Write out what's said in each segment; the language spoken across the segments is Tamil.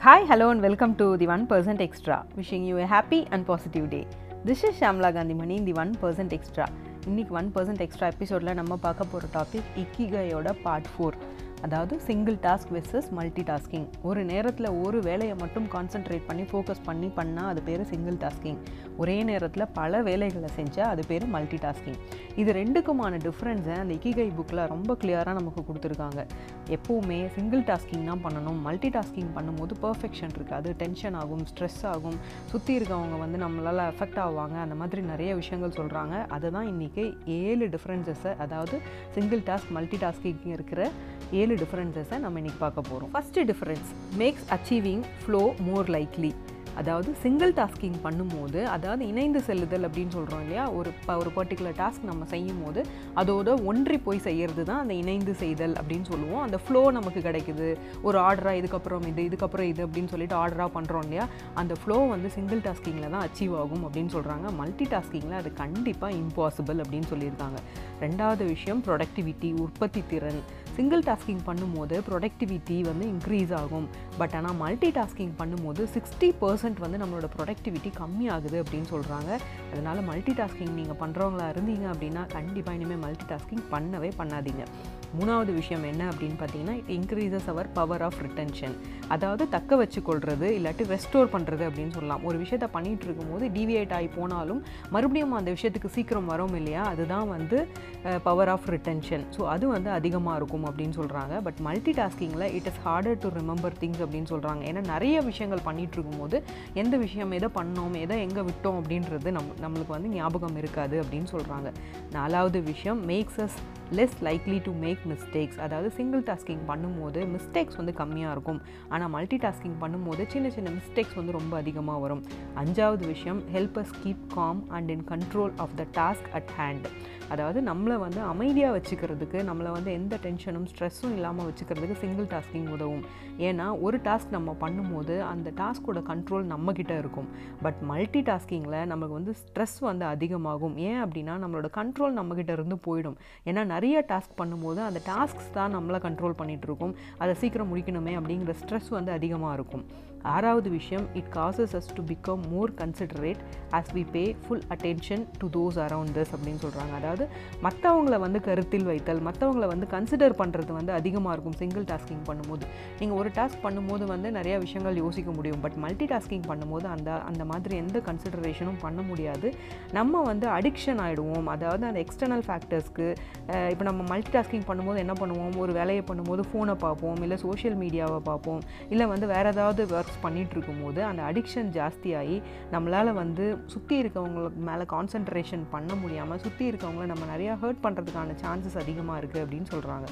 Hi hello and welcome to the 1% Extra. Wishing you a happy and positive day. This is Shamla Kanthimani the one percent extra இன்றைக்கி ஒன் பர்சன்ட் எக்ஸ்ட்ரா எபிசோடில் நம்ம பார்க்க போகிற டாபிக் இக்கிகையோட பார்ட் ஃபோர் அதாவது single task versus multi tasking ஒரு நேரத்தில் ஒரு வேலையை மட்டும் கான்சென்ட்ரேட் பண்ணி ஃபோக்கஸ் பண்ணி பண்ணால் அது பேர் சிங்கிள் டாஸ்கிங் ஒரே நேரத்தில் பல வேலைகளை செஞ்சால் அது பேர் மல்டி டாஸ்கிங் இது ரெண்டுக்குமான டிஃப்ரென்ஸை அந்த இக்கிகை புக்கில் ரொம்ப கிளியராக நமக்கு கொடுத்துருக்காங்க. எப்போவுமே சிங்கிள் டாஸ்கிங் தான் பண்ணணும். மல்டி டாஸ்கிங் பண்ணும்போது பர்ஃபெக்ஷன் இருக்காது. டென்ஷன் ஆகும் ஸ்ட்ரெஸ் ஆகும். சுற்றி இருக்கவங்க வந்து நம்மளால் அஃபெக்ட் ஆவாங்க. அந்த மாதிரி நிறைய விஷயங்கள் சொல்கிறாங்க அதுதான் இன்றைக்கி ஏழு டிஃப்ரென்சஸை அதாவது சிங்கிள் டாஸ்க் மல்டி டாஸ்கிங் இருக்கிற ஏழு டிஃப்ரென்சஸை நம்ம இன்றைக்கி பார்க்க போகிறோம் first difference makes achieving flow more likely அதாவது சிங்கிள் டாஸ்கிங் பண்ணும்போது அதாவது இணைந்து செல்லுதல் அப்படின்னு சொல்கிறோம் இல்லையா? ஒரு ப ஒரு பர்டிகுலர் டாஸ்க் நம்ம செய்யும் போது அதோட ஒன்றி போய் செய்கிறது தான் அந்த இணைந்து செய்தல் அப்படின்னு சொல்லுவோம். அந்த ஃப்ளோ நமக்கு கிடைக்குது. ஒரு ஆர்டராக இதுக்கப்புறம் இது இதுக்கப்புறம் இது அப்படின்னு சொல்லிட்டு ஆர்டராக பண்ணுறோம் இல்லையா? அந்த ஃப்ளோ வந்து சிங்கிள் டாஸ்கிங்கில் தான் அச்சீவ் ஆகும் அப்படின்னு சொல்கிறாங்க மல்டி டாஸ்கிங்கில் அது கண்டிப்பாக இம்பாசிபிள் அப்படின்னு சொல்லியிருக்காங்க. ரெண்டாவது விஷயம் ப்ரொடக்டிவிட்டி உற்பத்தி திறன். சிங்கிள் டாஸ்கிங் பண்ணும்போது ப்ரொடக்டிவிட்டி வந்து இன்க்ரீஸ் ஆகும். பட் ஆனால் மல்டி டாஸ்கிங் பண்ணும்போது சிக்ஸ்டி பர்சன்ட் வந்து நம்மளோட ப்ரொடக்டிவிட்டி கம்மியாகுது அப்படின்னு சொல்கிறாங்க அதனால் மல்டி டாஸ்கிங் நீங்கள் பண்ணுறவங்களா இருந்தீங்க அப்படின்னா கண்டிப்பாக இனிமேல் மல்டி டாஸ்கிங் பண்ணவே பண்ணாதீங்க. மூணாவது விஷயம் என்ன அப்படின்னு பார்த்தீங்கன்னா it increases our power of retention அதாவது தக்க வச்சுக்கொள்வது இல்லாட்டி ரெஸ்டோர் பண்ணுறது அப்படின்னு சொல்லலாம். ஒரு விஷயத்த பண்ணிகிட்டு இருக்கும்போது டிவியேட் ஆகி போனாலும் மறுபடியும் அந்த விஷயத்துக்கு சீக்கிரம் வரும் இல்லையா? அதுதான் வந்து பவர் ஆஃப் ரிட்டன்ஷன் ஸோ அது வந்து அதிகமாக இருக்கும்? அப்படின்னு சொல்கிறாங்க but multi டாஸ்கிங்கில் it is harder to remember things அப்படின்னு சொல்கிறாங்க ஏன்னா நிறைய விஷயங்கள் பண்ணிகிட்ருக்கும் இருக்கும்போது எந்த விஷயம் எதை பண்ணோம் எதை எங்கே விட்டோம் அப்படின்றது நம் நம்மளுக்கு வந்து ஞாபகம் இருக்காது அப்படின்னு சொல்கிறாங்க நாலாவது விஷயம் makes us less likely to make mistakes அதாவது சிங்கிள் டாஸ்கிங் பண்ணும்போது மிஸ்டேக்ஸ் வந்து கம்மியாக இருக்கும். ஆனால் மல்டி டாஸ்கிங் பண்ணும்போது சின்ன சின்ன மிஸ்டேக்ஸ் வந்து ரொம்ப அதிகமாக வரும். அஞ்சாவது விஷயம் help us keep calm and in control of the task at hand அதாவது நம்மளை வந்து அமைதியாக வச்சுக்கிறதுக்கு நம்மளை வந்து எந்த டென்ஷனும் ஸ்ட்ரெஸ்ஸும் இல்லாமல் வச்சுக்கிறதுக்கு சிங்கிள் டாஸ்கிங் உதவும். ஏன்னா ஒரு டாஸ்க் நம்ம பண்ணும்போது அந்த டாஸ்கோட கண்ட்ரோல் நம்மக்கிட்ட இருக்கும். பட் மல்டி டாஸ்கிங்கில் நமக்கு வந்து ஸ்ட்ரெஸ் வந்து அதிகமாகும். ஏன் அப்படின்னா நம்மளோட கண்ட்ரோல் நம்மக்கிட்ட இருந்து போயிடும். ஏன்னா நிறைய டாஸ்க் பண்ணும்போது அந்த டாஸ்க்ஸ் தான் நம்மளை கண்ட்ரோல் பண்ணிகிட்ருக்கும் அதை சீக்கிரம் முடிக்கணுமே அப்படிங்கிற ஸ்ட்ரெஸ் வந்து அதிகமாக இருக்கும். ஆறாவது விஷயம் it causes us to become more considerate as we pay full attention to those around us அப்படின்னு சொல்கிறாங்க அதாவது மற்றவங்கள வந்து கருத்தில் வைத்தல் மற்றவங்கள வந்து கன்சிடர் பண்ணுறது வந்து அதிகமாக இருக்கும் சிங்கிள் டாஸ்கிங் பண்ணும்போது. நீங்கள் ஒரு டாஸ்க் பண்ணும்போது வந்து நிறையா விஷயங்கள் யோசிக்க முடியும் பட் மல்டி டாஸ்கிங் பண்ணும்போது அந்த அந்த மாதிரி எந்த கன்சிடரேஷனும் பண்ண முடியாது. நம்ம வந்து அடிக்ஷன் ஆகிடுவோம் அதாவது அந்த எக்ஸ்டர்னல் ஃபேக்டர்ஸ்க்கு இப்போ நம்ம மல்டி டாஸ்கிங் பண்ணும்போது என்ன பண்ணுவோம்? ஒரு வேலையை பண்ணும்போது ஃபோனை பார்ப்போம் இல்லை சோஷியல் மீடியாவை பார்ப்போம் இல்லை வந்து வேறு ஏதாவது ஒர்க்ஸ் பண்ணிகிட்ருக்கும் போது அந்த அடிக்ஷன் ஜாஸ்தியாகி நம்மளால் வந்து சுற்றி இருக்கவங்களுக்கு மேலே கான்சென்ட்ரேஷன் பண்ண முடியாமல் சுற்றி இருக்கவங்கள நம்ம நிறையா ஹர்ட் பண்ணுறதுக்கான சான்சஸ் அதிகமாக இருக்குது அப்படின்னு சொல்கிறாங்க.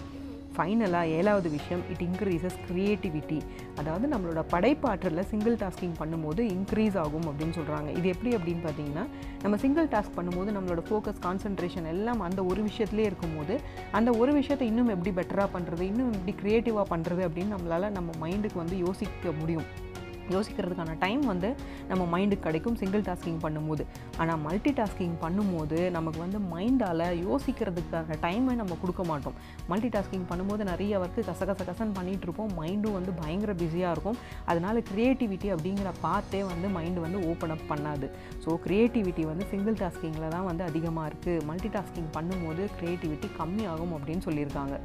ஃபைனலாக ஏழாவது விஷயம் இட் இன்க்ரீசஸ் க்ரியேட்டிவிட்டி. அதாவது நம்மளோட படைப்பாற்றலில் சிங்கிள் டாஸ்கிங் பண்ணும்போது இன்க்ரீஸ் ஆகும் அப்படின்னு சொல்கிறாங்க. இது எப்படி அப்படின்னு பார்த்தீங்கன்னா நம்ம சிங்கிள் டாஸ்க் பண்ணும்போது நம்மளோட ஃபோக்கஸ் கான்சன்ட்ரேஷன் எல்லாம் அந்த ஒரு விஷயத்துலேயே இருக்கும்போது அந்த ஒரு விஷயத்தை இன்னும் எப்படி பெட்டராக பண்ணுறது இன்னும் எப்படி க்ரியேட்டிவாக பண்ணுறது அப்படின்னு நம்மளால் நம்ம மைண்டுக்கு வந்து யோசிக்க முடியும். யோசிக்கிறதுக்கான டைம் வந்து நம்ம மைண்டுக்கு கிடைக்கும் சிங்கிள் டாஸ்கிங் பண்ணும்போது. ஆனால் மல்டி டாஸ்கிங் பண்ணும்போது நமக்கு வந்து மைண்டால் யோசிக்கிறதுக்கான டைமை நம்ம கொடுக்க மாட்டோம். மல்டி டாஸ்கிங் பண்ணும்போது நிறைய ஒர்க்கு கசகச கசன் பண்ணிகிட்டு இருப்போம் மைண்டும் வந்து பயங்கர பிஸியாக இருக்கும். அதனால் க்ரியேட்டிவிட்டி அப்படிங்கிற பார்த்தே வந்து மைண்டு வந்து ஓப்பன் அப் பண்ணாது. ஸோ க்ரியேட்டிவிட்டி வந்து சிங்கிள் டாஸ்கிங்கில் தான் வந்து அதிகமாக இருக்குது மல்டி டாஸ்கிங் பண்ணும்போது க்ரியேட்டிவிட்டி கம்மியாகும் அப்படின்னு சொல்லியிருக்காங்க.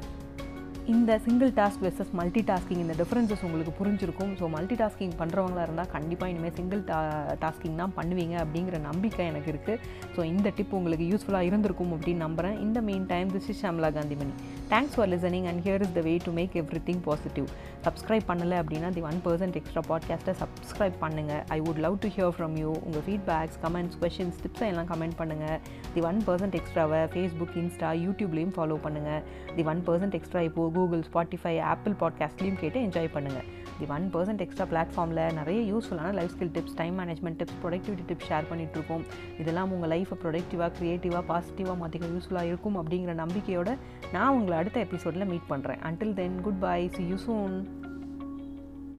இந்த single task versus multi tasking இந்த டிஃப்ரென்சஸ் உங்களுக்கு புரிஞ்சிருக்கும். ஸோ மல்டி டாஸ்கிங் பண்ணுறவங்களா இருந்தால் கண்டிப்பாக இனிமேல் சிங்கிள் டா டாஸ்கிங் தான் பண்ணுவீங்க அப்படிங்கிற நம்பிக்கை எனக்கு இருக்குது ஸோ இந்த டிப் உங்களுக்கு யூஸ்ஃபுல்லாக இருந்திருக்கும் அப்படின்னு நம்புகிறேன் இந்த meantime this is Shamla Kanthimani thanks for listening and here is the way to make everything positive subscribe பண்ணலை அப்படின்னா தி ஒன் பர்சன்ட் எக்ஸ்ட்ரா பாட்காஸ்ட்டை சப்ஸ்கிரைப் பண்ணுங்கள் I would love to hear from you உங்கள் ஃபீட்பேக்ஸ் கமெண்ட்ஸ் கொஷின்ஸ் டிப்ஸை எல்லாம் கமெண்ட் பண்ணுங்கள் தி ஒன் பர்சன்ட் எக்ஸ்ட்ராவை ஃபேஸ்புக் இன்ஸ்டா யூடியூப்லேயும் ஃபாலோ பண்ணுங்கள் தி ஒன் பர்சன்ட் எக்ஸ்ட்ரா இப்போது கூகுள் ஸ்பாட்டிஃபை ஆப்பிள் பாட்காஸ்ட்லேயும் கேட்டு என்ஜாய் பண்ணுங்கள் தி ஒன் பர்சன்ட் எக்ஸ்ட்ரா பிளாட்ஃபார்மில் நிறைய யூஸ்ஃபுல்லான life skill tips time management tips productivity tips share பண்ணிகிட்ருக்கோம் இதெல்லாம் உங்கள் லைஃப்பை ப்ரொடக்டிவாக க்ரியேட்டிவாக பாசிட்டிவாக மாற்றிக்க யூஸ்ஃபுல்லாக இருக்கும் அப்படிங்கிற நம்பிக்கையோட நான் உங்களை அடுத்த எபிசோடில் மீட் பண்ணுறேன் until then goodbye see you soon